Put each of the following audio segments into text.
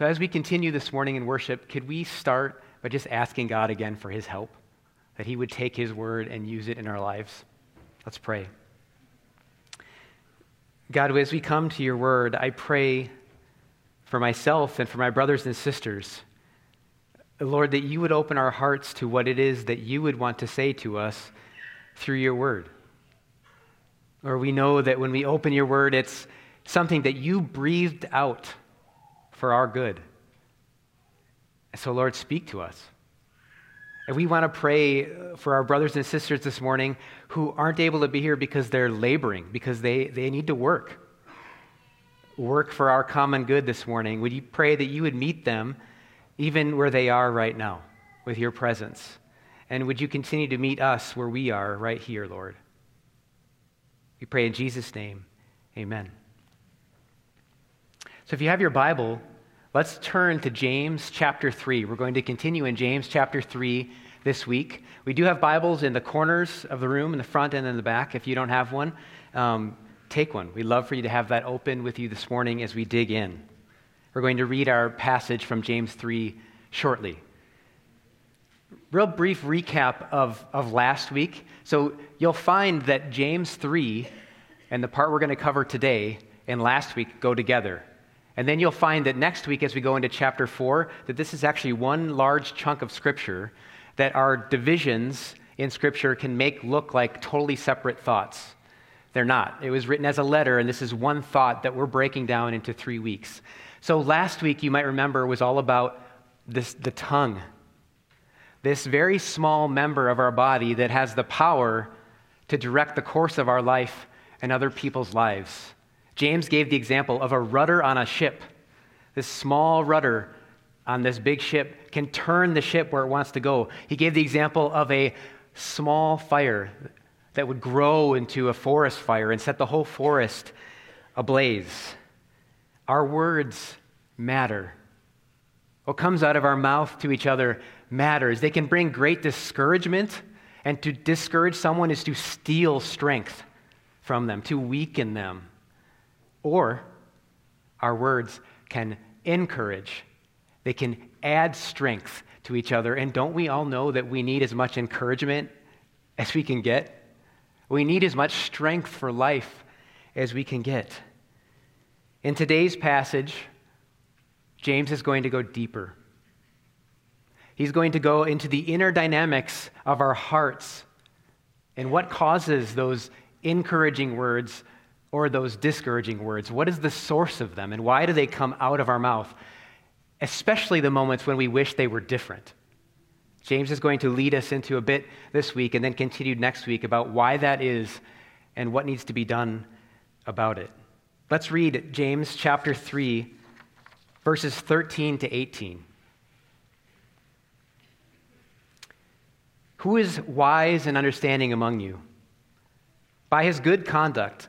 So, as we continue this morning in worship, could we start by just asking God again for his help? That he would take his word and use it in our lives? Let's pray. God, as we come to your word, I pray for myself and for my brothers and sisters, Lord, that you would open our hearts to what it is that you would want to say to us through your word. Or we know that when we open your word, it's something that you breathed out for our good. So, Lord, speak to us. And we want to pray uh, for our brothers and sisters this morning who aren't able to be here because they're laboring, because they, they need to work. Work for our common good this morning. Would you pray that you would meet them even where they are right now with your presence? And would you continue to meet us where we are right here, Lord? We pray in Jesus' name. Amen. So if you have your Bible, let's turn to James chapter 3. We're going to continue in James chapter 3 this week. We do have Bibles in the corners of the room, in the front and in the back. If you don't have one, um, take one. We'd love for you to have that open with you this morning as we dig in. We're going to read our passage from James 3 shortly. Real brief recap of, of last week. So you'll find that James 3 and the part we're going to cover today and last week go together. And then you'll find that next week, as we go into chapter 4, that this is actually one large chunk of Scripture that our divisions in Scripture can make look like totally separate thoughts. They're not. It was written as a letter, and this is one thought that we're breaking down into three weeks. So last week, you might remember, was all about this, the tongue. This very small member of our body that has the power to direct the course of our life and other people's lives. James gave the example of a rudder on a ship. This small rudder on this big ship can turn the ship where it wants to go. He gave the example of a small fire that would grow into a forest fire and set the whole forest ablaze. Our words matter. What comes out of our mouth to each other matters. They can bring great discouragement, and to discourage someone is to steal strength from them, to weaken them. Or our words can encourage, they can add strength to each other. And don't we all know that we need as much encouragement as we can get? We need as much strength for life as we can get. In today's passage, James is going to go deeper. He's going to go into the inner dynamics of our hearts and what causes those encouraging words or those discouraging words? What is the source of them and why do they come out of our mouth? Especially the moments when we wish they were different. James is going to lead us into a bit this week and then continue next week about why that is and what needs to be done about it. Let's read James chapter 3, verses 13 to 18. Who is wise and understanding among you? By his good conduct,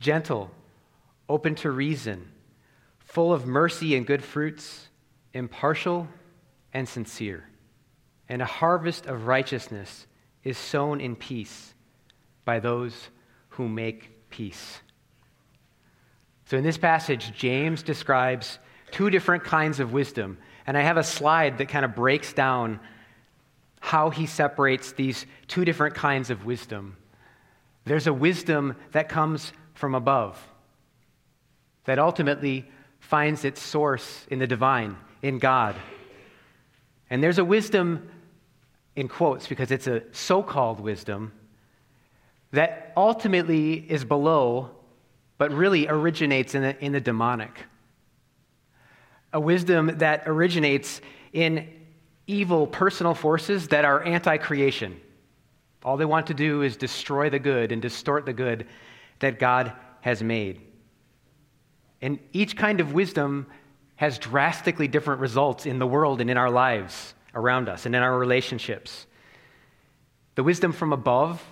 gentle, open to reason, full of mercy and good fruits, impartial and sincere. And a harvest of righteousness is sown in peace by those who make peace. So, in this passage, James describes two different kinds of wisdom. And I have a slide that kind of breaks down how he separates these two different kinds of wisdom there's a wisdom that comes from above that ultimately finds its source in the divine, in God. And there's a wisdom, in quotes, because it's a so called wisdom, that ultimately is below, but really originates in the, in the demonic. A wisdom that originates in evil personal forces that are anti creation all they want to do is destroy the good and distort the good that God has made. And each kind of wisdom has drastically different results in the world and in our lives around us and in our relationships. The wisdom from above,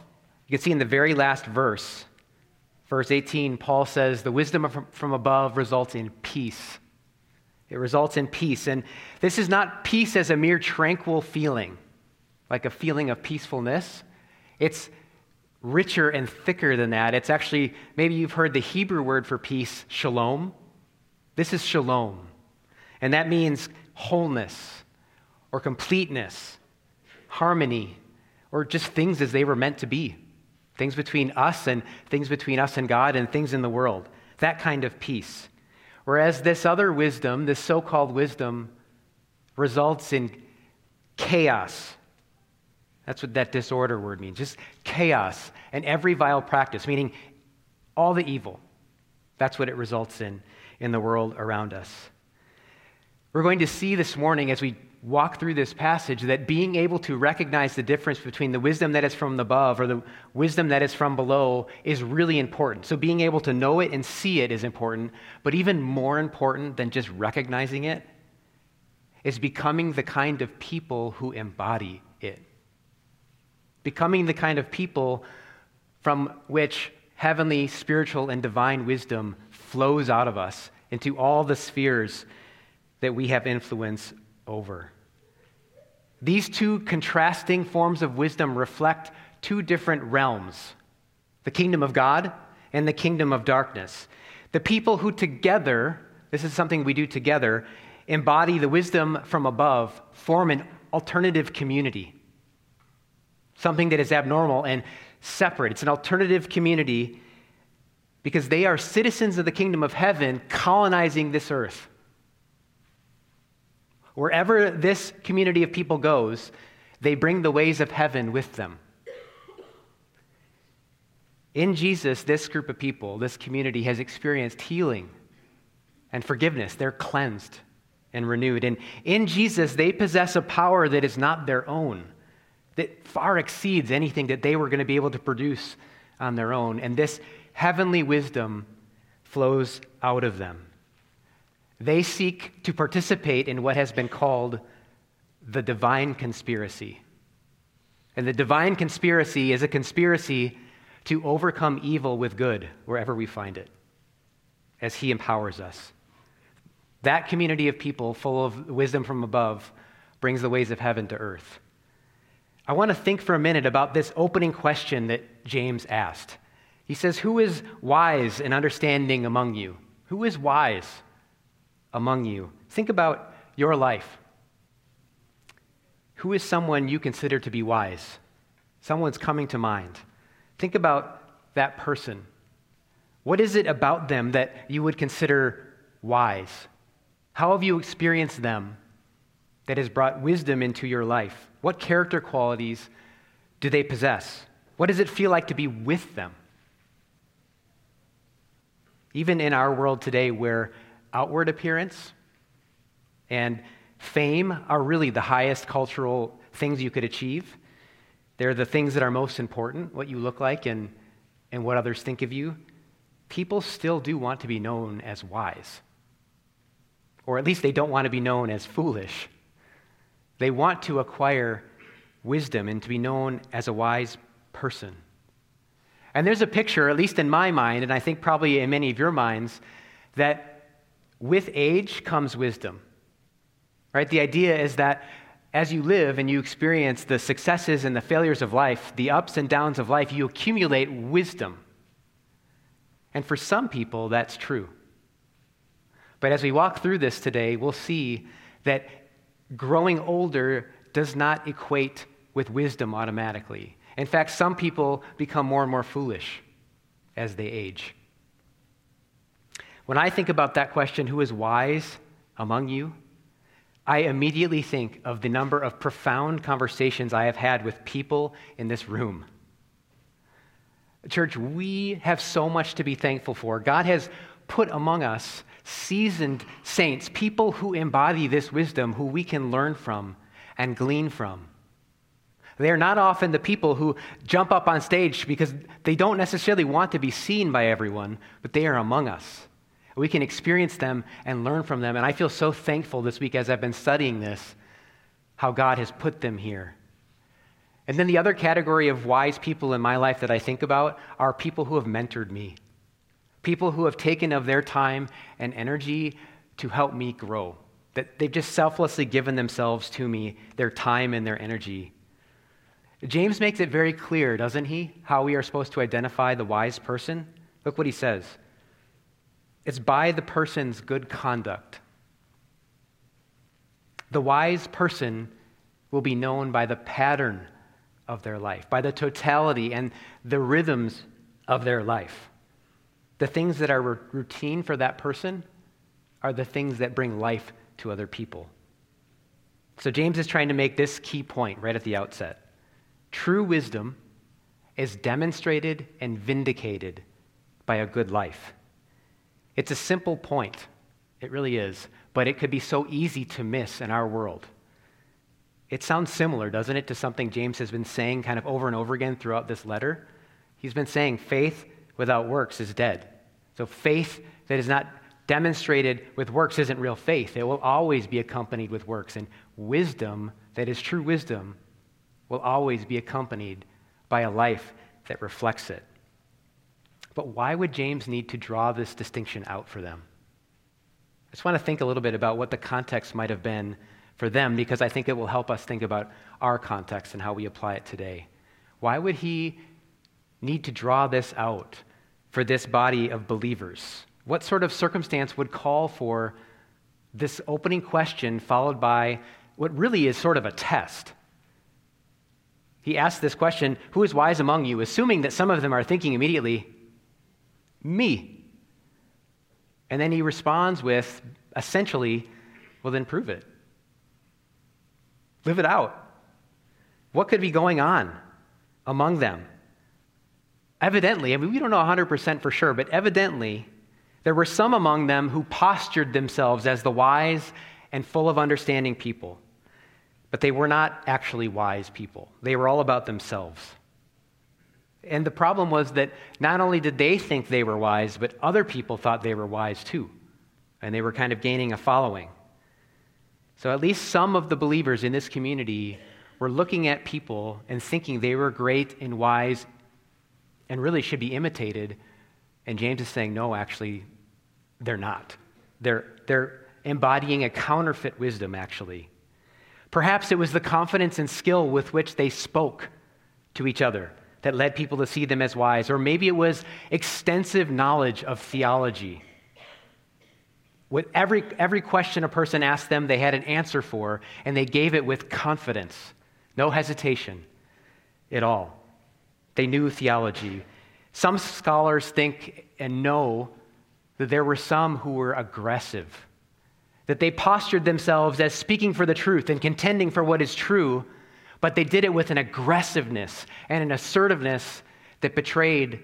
you can see in the very last verse, verse 18, Paul says, The wisdom from above results in peace. It results in peace. And this is not peace as a mere tranquil feeling, like a feeling of peacefulness. It's richer and thicker than that. It's actually, maybe you've heard the Hebrew word for peace, shalom. This is shalom. And that means wholeness or completeness, harmony, or just things as they were meant to be things between us and things between us and God and things in the world. That kind of peace. Whereas this other wisdom, this so called wisdom, results in chaos. That's what that disorder word means just chaos and every vile practice, meaning all the evil. That's what it results in in the world around us. We're going to see this morning as we walk through this passage that being able to recognize the difference between the wisdom that is from above or the wisdom that is from below is really important. So, being able to know it and see it is important, but even more important than just recognizing it is becoming the kind of people who embody. Becoming the kind of people from which heavenly, spiritual, and divine wisdom flows out of us into all the spheres that we have influence over. These two contrasting forms of wisdom reflect two different realms the kingdom of God and the kingdom of darkness. The people who together, this is something we do together, embody the wisdom from above, form an alternative community. Something that is abnormal and separate. It's an alternative community because they are citizens of the kingdom of heaven colonizing this earth. Wherever this community of people goes, they bring the ways of heaven with them. In Jesus, this group of people, this community, has experienced healing and forgiveness. They're cleansed and renewed. And in Jesus, they possess a power that is not their own, that far exceeds anything that they were going to be able to produce on their own. And this heavenly wisdom flows out of them. They seek to participate in what has been called the divine conspiracy. And the divine conspiracy is a conspiracy to overcome evil with good wherever we find it, as He empowers us. That community of people full of wisdom from above brings the ways of heaven to earth. I want to think for a minute about this opening question that James asked. He says, Who is wise and understanding among you? Who is wise? among you. Think about your life. Who is someone you consider to be wise? Someone's coming to mind. Think about that person. What is it about them that you would consider wise? How have you experienced them that has brought wisdom into your life? What character qualities do they possess? What does it feel like to be with them? Even in our world today, where outward appearance and fame are really the highest cultural things you could achieve. They're the things that are most important, what you look like and, and what others think of you. People still do want to be known as wise. Or at least they don't want to be known as foolish. They want to acquire wisdom and to be known as a wise person. And there's a picture, at least in my mind, and I think probably in many of your minds, that with age comes wisdom. Right? The idea is that as you live and you experience the successes and the failures of life, the ups and downs of life, you accumulate wisdom. And for some people, that's true. But as we walk through this today, we'll see that growing older does not equate with wisdom automatically. In fact, some people become more and more foolish as they age. When I think about that question, who is wise among you? I immediately think of the number of profound conversations I have had with people in this room. Church, we have so much to be thankful for. God has put among us seasoned saints, people who embody this wisdom, who we can learn from and glean from. They are not often the people who jump up on stage because they don't necessarily want to be seen by everyone, but they are among us We can experience them and learn from them. And I feel so thankful this week as I've been studying this, how God has put them here. And then the other category of wise people in my life that I think about are people who have mentored me, people who have taken of their time and energy to help me grow, that they've just selflessly given themselves to me, their time and their energy. James makes it very clear, doesn't he, how we are supposed to identify the wise person? Look what he says it's by the person's good conduct. The wise person will be known by the pattern of their life, by the totality and the rhythms of their life. The things that are routine for that person are the things that bring life to other people. So, James is trying to make this key point right at the outset. True wisdom is demonstrated and vindicated by a good life. It's a simple point, it really is, but it could be so easy to miss in our world. It sounds similar, doesn't it, to something James has been saying kind of over and over again throughout this letter? He's been saying faith without works is dead. So faith that is not demonstrated with works isn't real faith. It will always be accompanied with works. And wisdom that is true wisdom will always be accompanied by a life that reflects it. But why would James need to draw this distinction out for them? I just want to think a little bit about what the context might have been for them because I think it will help us think about our context and how we apply it today. Why would he need to draw this out for this body of believers? What sort of circumstance would call for this opening question followed by what really is sort of a test? He asks this question Who is wise among you? assuming that some of them are thinking immediately, Me. And then he responds with essentially, Well, then prove it. Live it out. What could be going on among them? Evidently, I mean, we don't know 100% for sure, but evidently, there were some among them who postured themselves as the wise and full of understanding people. But they were not actually wise people, they were all about themselves. And the problem was that not only did they think they were wise, but other people thought they were wise too. And they were kind of gaining a following. So at least some of the believers in this community were looking at people and thinking they were great and wise and really should be imitated. And James is saying, no, actually, they're not. They're, they're embodying a counterfeit wisdom, actually. Perhaps it was the confidence and skill with which they spoke to each other that led people to see them as wise. Or maybe it was extensive knowledge of theology with every, every question a person asked them, they had an answer for, and they gave it with confidence, no hesitation at all. They knew theology. Some scholars think and know that there were some who were aggressive, that they postured themselves as speaking for the truth and contending for what is true, but they did it with an aggressiveness and an assertiveness that betrayed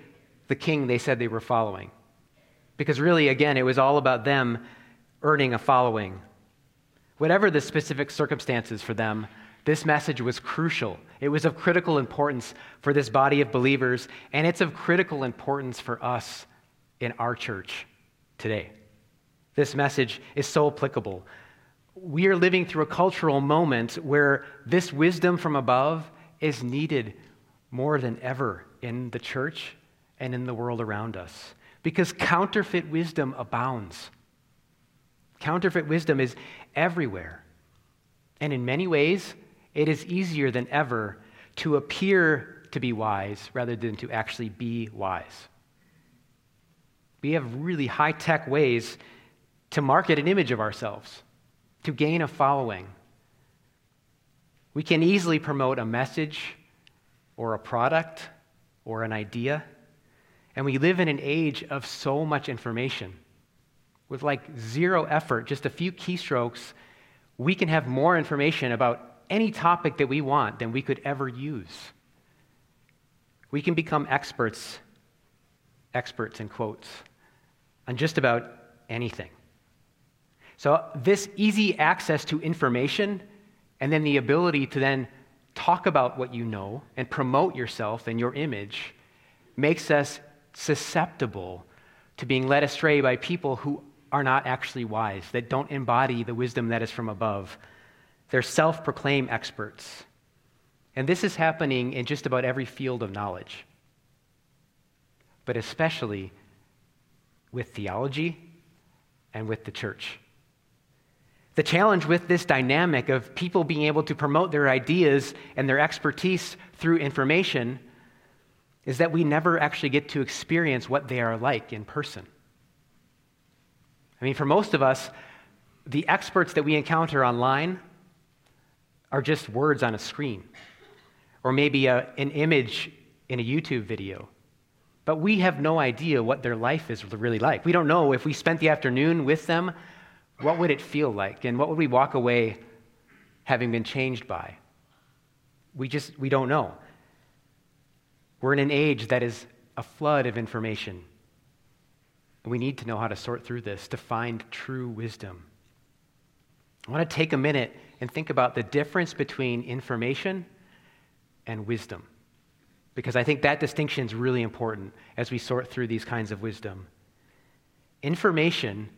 the king they said they were following. Because really, again, it was all about them earning a following. Whatever the specific circumstances for them, this message was crucial. It was of critical importance for this body of believers, and it's of critical importance for us in our church today. This message is so applicable. We are living through a cultural moment where this wisdom from above is needed more than ever in the church and in the world around us because counterfeit wisdom abounds. Counterfeit wisdom is everywhere. And in many ways, it is easier than ever to appear to be wise rather than to actually be wise. We have really high tech ways to market an image of ourselves, to gain a following. We can easily promote a message or a product or an idea. And we live in an age of so much information. With like zero effort, just a few keystrokes, we can have more information about any topic that we want than we could ever use. We can become experts, experts in quotes, on just about anything. So, this easy access to information and then the ability to then talk about what you know and promote yourself and your image makes us susceptible to being led astray by people who are not actually wise, that don't embody the wisdom that is from above. They're self proclaimed experts. And this is happening in just about every field of knowledge, but especially with theology and with the church. The challenge with this dynamic of people being able to promote their ideas and their expertise through information is that we never actually get to experience what they are like in person. I mean, for most of us, the experts that we encounter online are just words on a screen, or maybe a, an image in a YouTube video. But we have no idea what their life is really like. We don't know if we spent the afternoon with them, what would it feel like? And what would we walk away having been changed by? We just, we don't know. We're in an age that is a flood of information. We need to know how to sort through this to find true wisdom. I want to take a minute and think about the difference between information and wisdom, because I think that distinction is really important as we sort through these kinds of wisdom. Information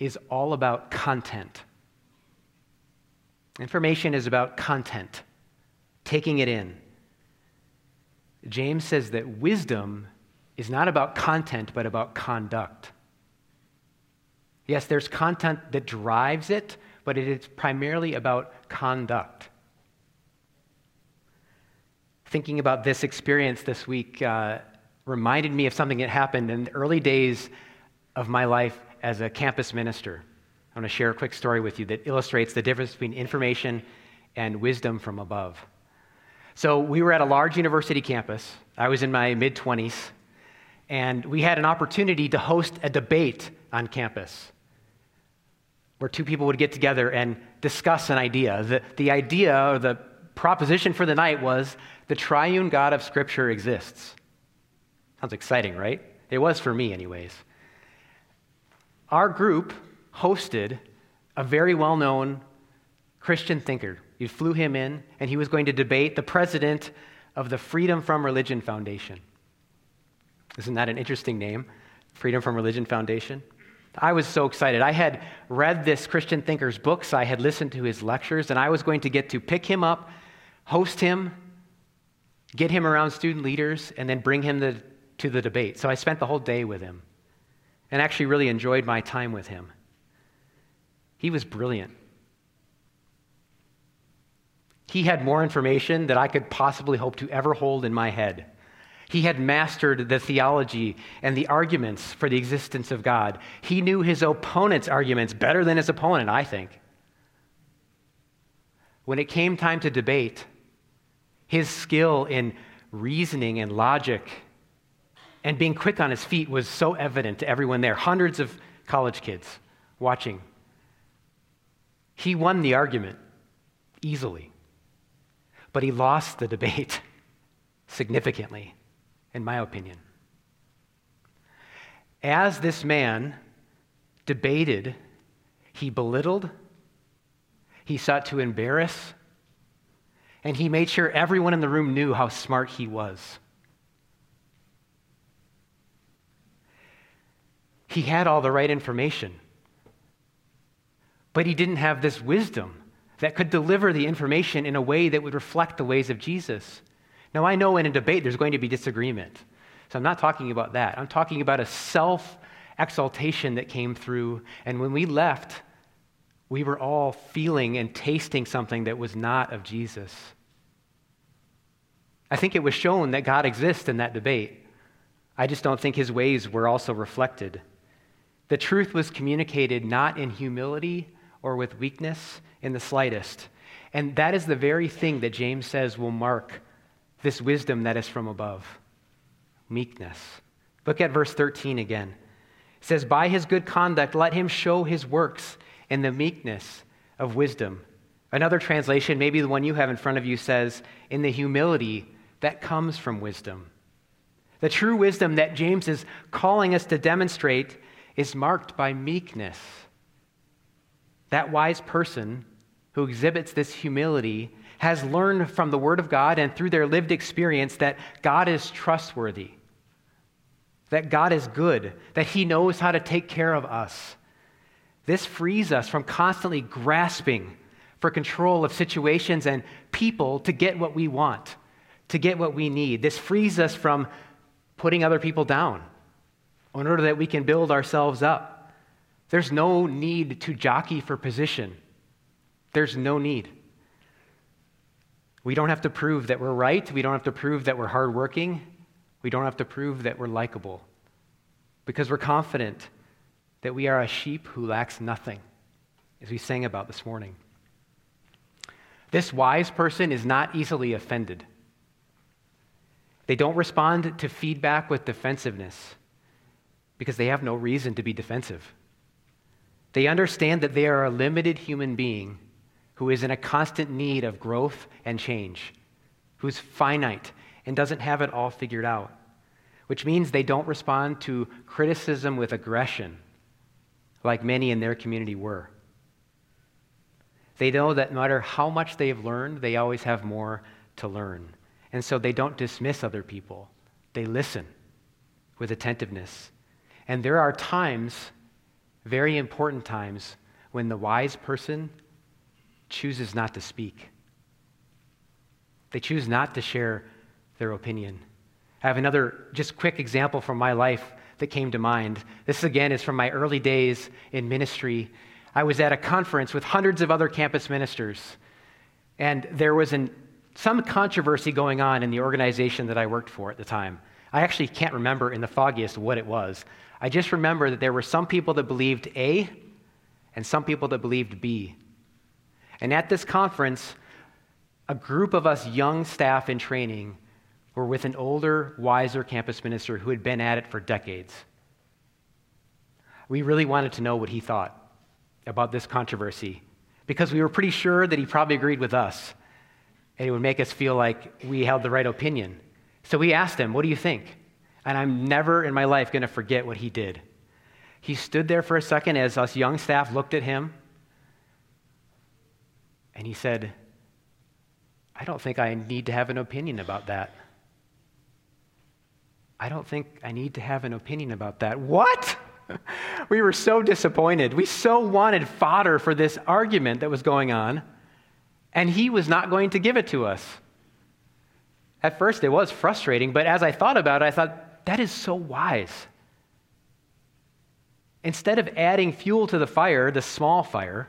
is all about content. Information is about content, taking it in. James says that wisdom is not about content, but about conduct. Yes, there's content that drives it, but it is primarily about conduct. Thinking about this experience this week uh, reminded me of something that happened in the early days of my life as a campus minister. I want to share a quick story with you that illustrates the difference between information and wisdom from above. So, we were at a large university campus. I was in my mid 20s, and we had an opportunity to host a debate on campus where two people would get together and discuss an idea. The, the idea or the proposition for the night was the triune God of Scripture exists. Sounds exciting, right? It was for me, anyways. Our group hosted a very well known Christian thinker you flew him in, and he was going to debate the president of the Freedom from Religion Foundation. Isn't that an interesting name? Freedom from Religion Foundation? I was so excited. I had read this Christian thinker's books, I had listened to his lectures, and I was going to get to pick him up, host him, get him around student leaders, and then bring him the, to the debate. So I spent the whole day with him and actually really enjoyed my time with him. He was brilliant. He had more information that I could possibly hope to ever hold in my head. He had mastered the theology and the arguments for the existence of God. He knew his opponent's arguments better than his opponent, I think. When it came time to debate, his skill in reasoning and logic and being quick on his feet was so evident to everyone there, hundreds of college kids watching. He won the argument easily. But he lost the debate significantly, in my opinion. As this man debated, he belittled, he sought to embarrass, and he made sure everyone in the room knew how smart he was. He had all the right information, but he didn't have this wisdom that could deliver the information in a way that would reflect the ways of Jesus. Now, I know in a debate there's going to be disagreement. So I'm not talking about that. I'm talking about a self exaltation that came through. And when we left, we were all feeling and tasting something that was not of Jesus. I think it was shown that God exists in that debate. I just don't think his ways were also reflected. The truth was communicated not in humility or with weakness in the slightest. And that is the very thing that James says will mark this wisdom that is from above meekness. Look at verse 13 again. It says, By his good conduct, let him show his works in the meekness of wisdom. Another translation, maybe the one you have in front of you, says, In the humility that comes from wisdom. The true wisdom that James is calling us to demonstrate is marked by meekness. That wise person who exhibits this humility has learned from the Word of God and through their lived experience that God is trustworthy. that God is good, that He knows how to take care of us. This frees us from constantly grasping for control of situations and people to get what we want, to get what we need. This frees us from putting other people down in order that we can build ourselves up. There's no need to jockey for position. There's no need. We don't have to prove that we're right. We don't have to prove that we're hardworking. We don't have to prove that we're likable because we're confident that we are a sheep who lacks nothing, as we sang about this morning. This wise person is not easily offended. They don't respond to feedback with defensiveness because they have no reason to be defensive. They understand that they are a limited human being who is in a constant need of growth and change, who's finite and doesn't have it all figured out, which means they don't respond to criticism with aggression like many in their community were. They know that no matter how much they've learned, they always have more to learn. And so they don't dismiss other people, they listen with attentiveness. And there are times, very important times, when the wise person chooses not to speak. They choose not to share their opinion. I have another just quick example from my life that came to mind. This again is from my early days in ministry. I was at a conference with hundreds of other campus ministers, and there was an, some controversy going on in the organization that I worked for at the time. I actually can't remember in the foggiest what it was. I just remember that there were some people that believed A and some people that believed B. And at this conference, a group of us young staff in training were with an older, wiser campus minister who had been at it for decades. We really wanted to know what he thought about this controversy because we were pretty sure that he probably agreed with us and it would make us feel like we held the right opinion. So we asked him, What do you think? And I'm never in my life going to forget what he did. He stood there for a second as us young staff looked at him and he said, I don't think I need to have an opinion about that. I don't think I need to have an opinion about that. What? we were so disappointed. We so wanted fodder for this argument that was going on, and he was not going to give it to us. At first, it was frustrating, but as I thought about it, I thought, that is so wise. Instead of adding fuel to the fire, the small fire,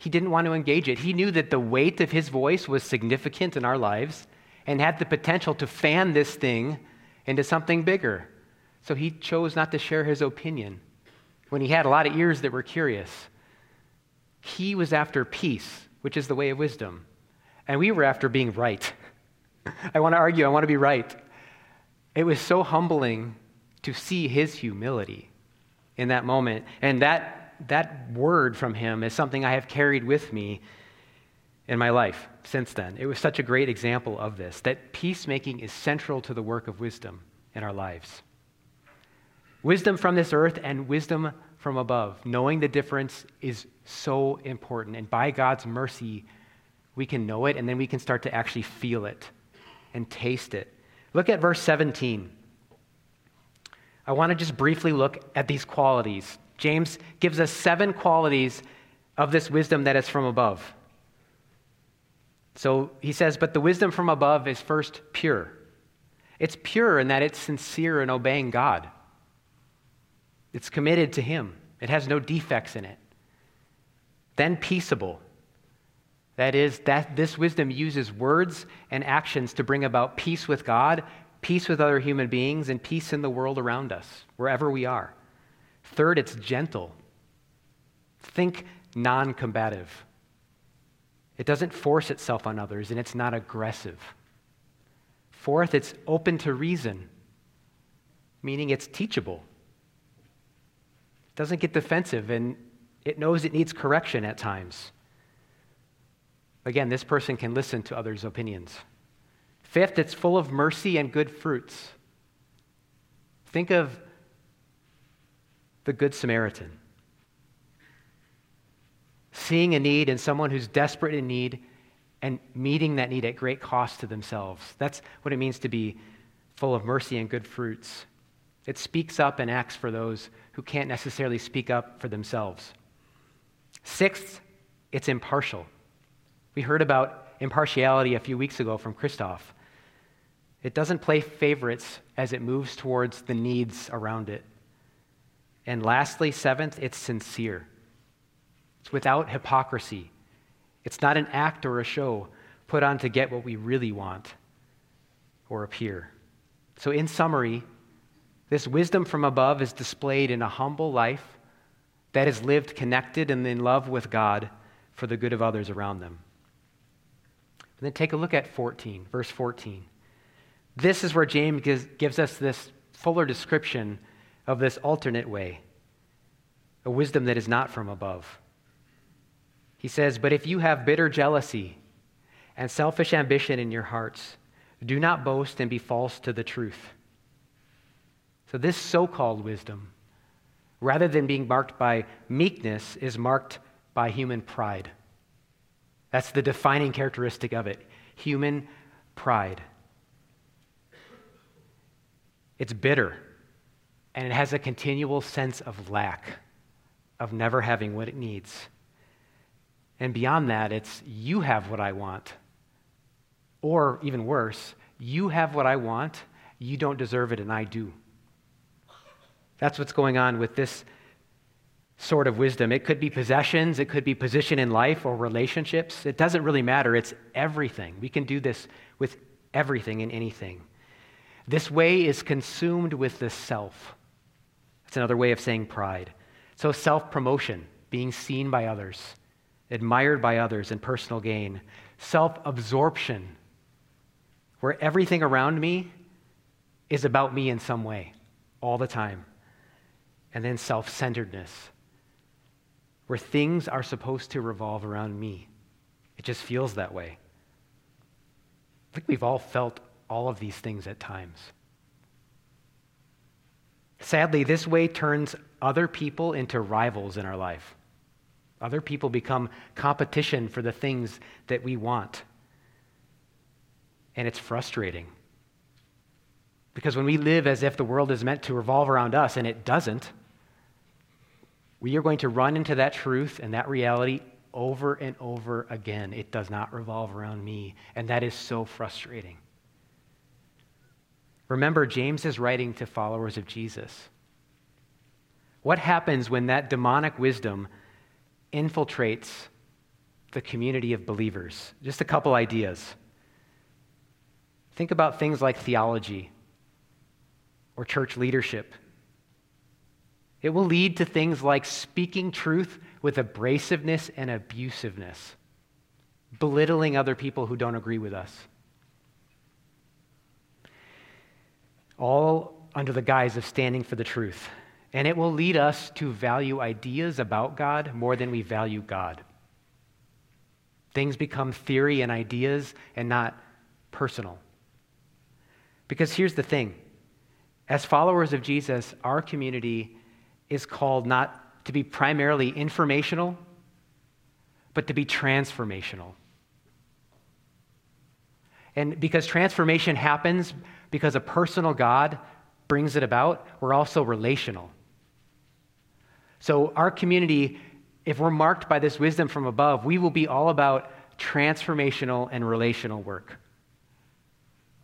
he didn't want to engage it. He knew that the weight of his voice was significant in our lives and had the potential to fan this thing into something bigger. So he chose not to share his opinion when he had a lot of ears that were curious. He was after peace, which is the way of wisdom. And we were after being right. I want to argue, I want to be right. It was so humbling to see his humility in that moment. And that, that word from him is something I have carried with me in my life since then. It was such a great example of this that peacemaking is central to the work of wisdom in our lives. Wisdom from this earth and wisdom from above. Knowing the difference is so important. And by God's mercy, we can know it and then we can start to actually feel it and taste it. Look at verse 17. I want to just briefly look at these qualities. James gives us seven qualities of this wisdom that is from above. So he says, But the wisdom from above is first pure. It's pure in that it's sincere in obeying God, it's committed to Him, it has no defects in it. Then peaceable. That is, that this wisdom uses words and actions to bring about peace with God, peace with other human beings, and peace in the world around us, wherever we are. Third, it's gentle. Think non combative. It doesn't force itself on others, and it's not aggressive. Fourth, it's open to reason, meaning it's teachable. It doesn't get defensive, and it knows it needs correction at times. Again, this person can listen to others' opinions. Fifth, it's full of mercy and good fruits. Think of the Good Samaritan seeing a need in someone who's desperate in need and meeting that need at great cost to themselves. That's what it means to be full of mercy and good fruits. It speaks up and acts for those who can't necessarily speak up for themselves. Sixth, it's impartial. We heard about impartiality a few weeks ago from Christoph. It doesn't play favorites as it moves towards the needs around it. And lastly, seventh, it's sincere. It's without hypocrisy. It's not an act or a show put on to get what we really want or appear. So, in summary, this wisdom from above is displayed in a humble life that is lived connected and in love with God for the good of others around them. And then take a look at 14, verse 14. This is where James gives, gives us this fuller description of this alternate way, a wisdom that is not from above. He says, But if you have bitter jealousy and selfish ambition in your hearts, do not boast and be false to the truth. So, this so called wisdom, rather than being marked by meekness, is marked by human pride. That's the defining characteristic of it human pride. It's bitter, and it has a continual sense of lack, of never having what it needs. And beyond that, it's you have what I want. Or even worse, you have what I want, you don't deserve it, and I do. That's what's going on with this sort of wisdom. It could be possessions, it could be position in life or relationships. It doesn't really matter. It's everything. We can do this with everything and anything. This way is consumed with the self. That's another way of saying pride. So, self promotion, being seen by others, admired by others, and personal gain. Self absorption, where everything around me is about me in some way, all the time. And then self centeredness, where things are supposed to revolve around me. It just feels that way. I think we've all felt all of these things at times. Sadly, this way turns other people into rivals in our life. Other people become competition for the things that we want. And it's frustrating. Because when we live as if the world is meant to revolve around us and it doesn't, we are going to run into that truth and that reality over and over again. It does not revolve around me. And that is so frustrating. Remember, James is writing to followers of Jesus. What happens when that demonic wisdom infiltrates the community of believers? Just a couple ideas. Think about things like theology or church leadership. It will lead to things like speaking truth with abrasiveness and abusiveness, belittling other people who don't agree with us. All under the guise of standing for the truth. And it will lead us to value ideas about God more than we value God. Things become theory and ideas and not personal. Because here's the thing as followers of Jesus, our community is called not to be primarily informational, but to be transformational. And because transformation happens because a personal God brings it about, we're also relational. So, our community, if we're marked by this wisdom from above, we will be all about transformational and relational work.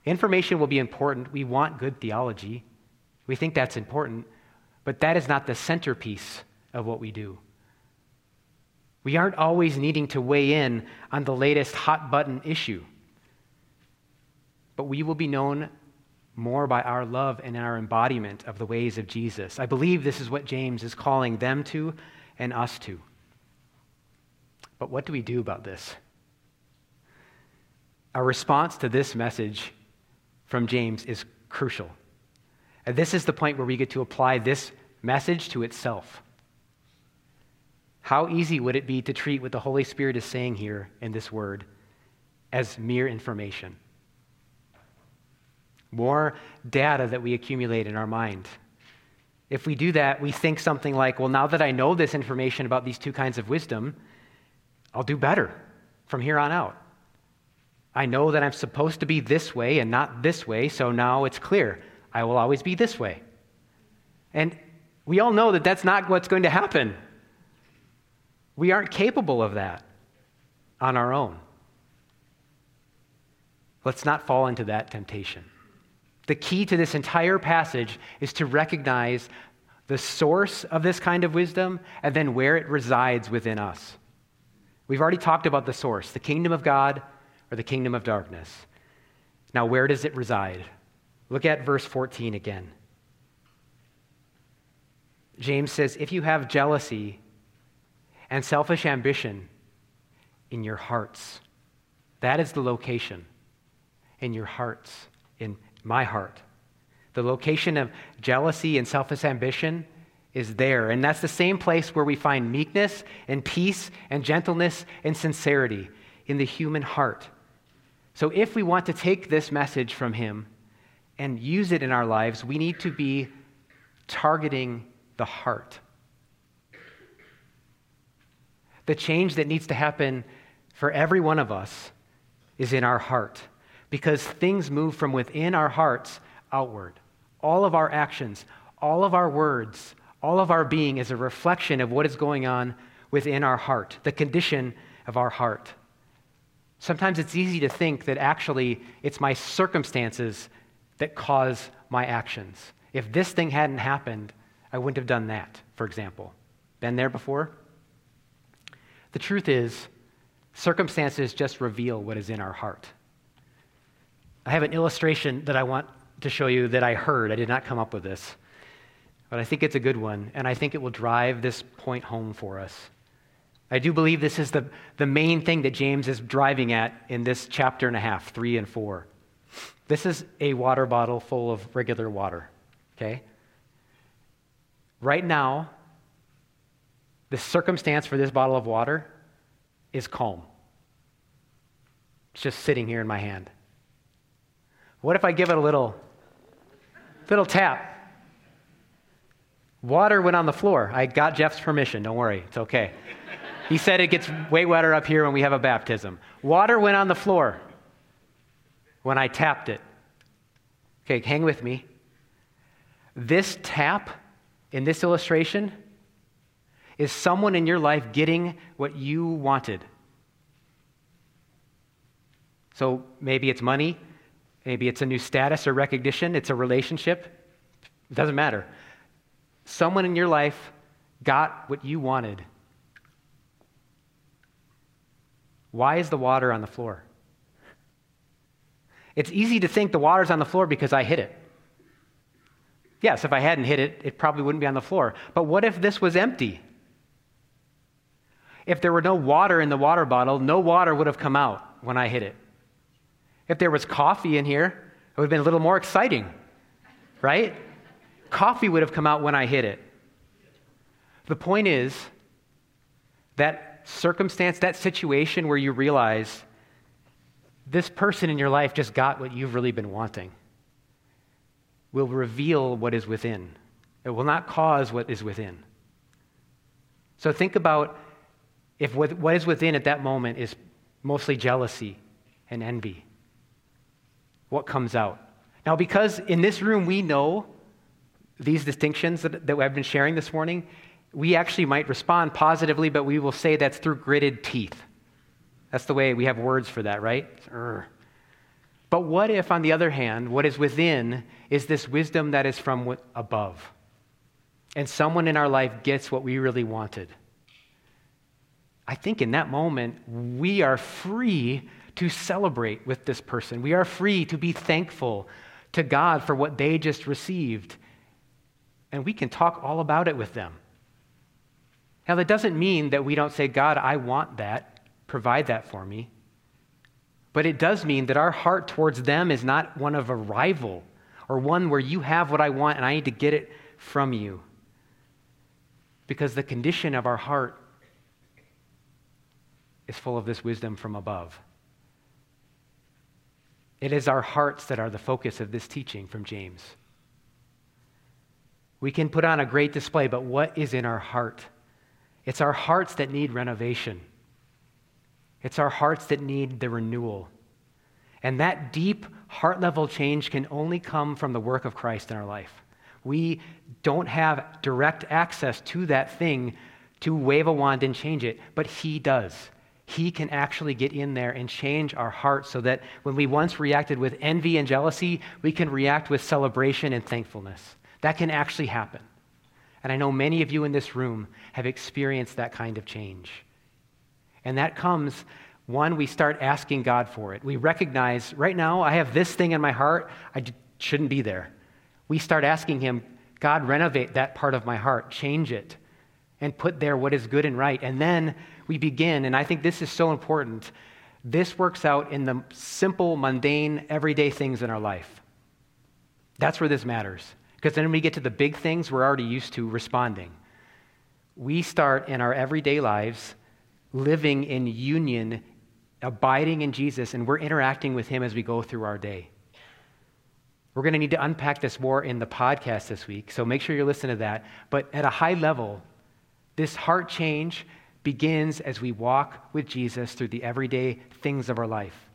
Information will be important. We want good theology, we think that's important, but that is not the centerpiece of what we do. We aren't always needing to weigh in on the latest hot button issue, but we will be known more by our love and our embodiment of the ways of Jesus. I believe this is what James is calling them to and us to. But what do we do about this? Our response to this message from James is crucial. And this is the point where we get to apply this message to itself. How easy would it be to treat what the Holy Spirit is saying here in this word as mere information? More data that we accumulate in our mind. If we do that, we think something like, well, now that I know this information about these two kinds of wisdom, I'll do better from here on out. I know that I'm supposed to be this way and not this way, so now it's clear. I will always be this way. And we all know that that's not what's going to happen. We aren't capable of that on our own. Let's not fall into that temptation. The key to this entire passage is to recognize the source of this kind of wisdom and then where it resides within us. We've already talked about the source the kingdom of God or the kingdom of darkness. Now, where does it reside? Look at verse 14 again. James says, If you have jealousy and selfish ambition in your hearts, that is the location. In your hearts, in my heart. The location of jealousy and selfish ambition is there. And that's the same place where we find meekness and peace and gentleness and sincerity in the human heart. So, if we want to take this message from him and use it in our lives, we need to be targeting the heart. The change that needs to happen for every one of us is in our heart because things move from within our hearts outward. All of our actions, all of our words, all of our being is a reflection of what is going on within our heart, the condition of our heart. Sometimes it's easy to think that actually it's my circumstances that cause my actions. If this thing hadn't happened, I wouldn't have done that, for example. Been there before? The truth is, circumstances just reveal what is in our heart. I have an illustration that I want to show you that I heard. I did not come up with this, but I think it's a good one, and I think it will drive this point home for us. I do believe this is the, the main thing that James is driving at in this chapter and a half, three and four. This is a water bottle full of regular water, okay? Right now, the circumstance for this bottle of water is calm. It's just sitting here in my hand. What if I give it a little, little tap? Water went on the floor. I got Jeff's permission. Don't worry, it's okay. He said it gets way wetter up here when we have a baptism. Water went on the floor when I tapped it. Okay, hang with me. This tap in this illustration is someone in your life getting what you wanted. So maybe it's money, maybe it's a new status or recognition, it's a relationship. It doesn't matter. Someone in your life got what you wanted. Why is the water on the floor? It's easy to think the water's on the floor because I hit it. Yes, if I hadn't hit it, it probably wouldn't be on the floor. But what if this was empty? If there were no water in the water bottle, no water would have come out when I hit it. If there was coffee in here, it would have been a little more exciting, right? Coffee would have come out when I hit it. The point is that circumstance, that situation where you realize this person in your life just got what you've really been wanting will reveal what is within. It will not cause what is within. So think about if what is within at that moment is mostly jealousy and envy. What comes out? Now, because in this room we know these distinctions that, that I've been sharing this morning, we actually might respond positively, but we will say that's through gritted teeth. That's the way we have words for that, right? But what if, on the other hand, what is within is this wisdom that is from above? And someone in our life gets what we really wanted. I think in that moment, we are free to celebrate with this person. We are free to be thankful to God for what they just received. And we can talk all about it with them. Now, that doesn't mean that we don't say, God, I want that provide that for me. But it does mean that our heart towards them is not one of a rival or one where you have what I want and I need to get it from you. Because the condition of our heart is full of this wisdom from above. It is our hearts that are the focus of this teaching from James. We can put on a great display, but what is in our heart? It's our hearts that need renovation. It's our hearts that need the renewal. And that deep heart level change can only come from the work of Christ in our life. We don't have direct access to that thing to wave a wand and change it, but He does. He can actually get in there and change our hearts so that when we once reacted with envy and jealousy, we can react with celebration and thankfulness. That can actually happen. And I know many of you in this room have experienced that kind of change. And that comes, one, we start asking God for it. We recognize, right now, I have this thing in my heart, I shouldn't be there. We start asking Him, God, renovate that part of my heart, change it, and put there what is good and right. And then we begin, and I think this is so important. This works out in the simple, mundane, everyday things in our life. That's where this matters. Because then when we get to the big things, we're already used to responding. We start in our everyday lives living in union, abiding in Jesus, and we're interacting with Him as we go through our day. We're going to need to unpack this more in the podcast this week, so make sure you're listening to that. But at a high level, this heart change begins as we walk with Jesus through the everyday things of our life.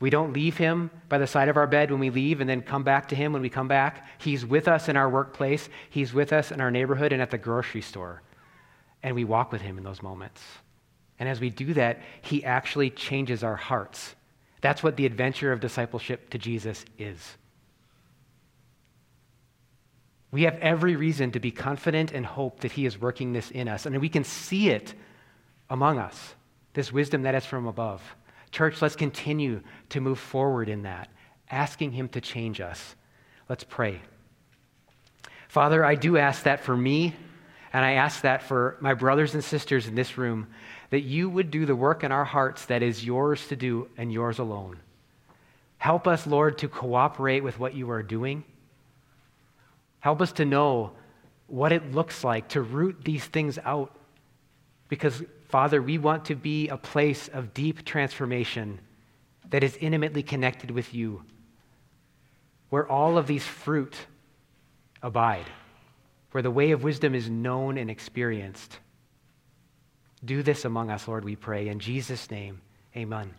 We don't leave him by the side of our bed when we leave and then come back to him when we come back. He's with us in our workplace, he's with us in our neighborhood and at the grocery store. And we walk with him in those moments. And as we do that, he actually changes our hearts. That's what the adventure of discipleship to Jesus is. We have every reason to be confident and hope that He is working this in us. And we can see it among us, this wisdom that is from above. Church, let's continue to move forward in that, asking Him to change us. Let's pray. Father, I do ask that for me, and I ask that for my brothers and sisters in this room, that you would do the work in our hearts that is yours to do and yours alone. Help us, Lord, to cooperate with what you are doing. Help us to know what it looks like to root these things out. Because, Father, we want to be a place of deep transformation that is intimately connected with you, where all of these fruit abide, where the way of wisdom is known and experienced. Do this among us, Lord, we pray. In Jesus' name, amen.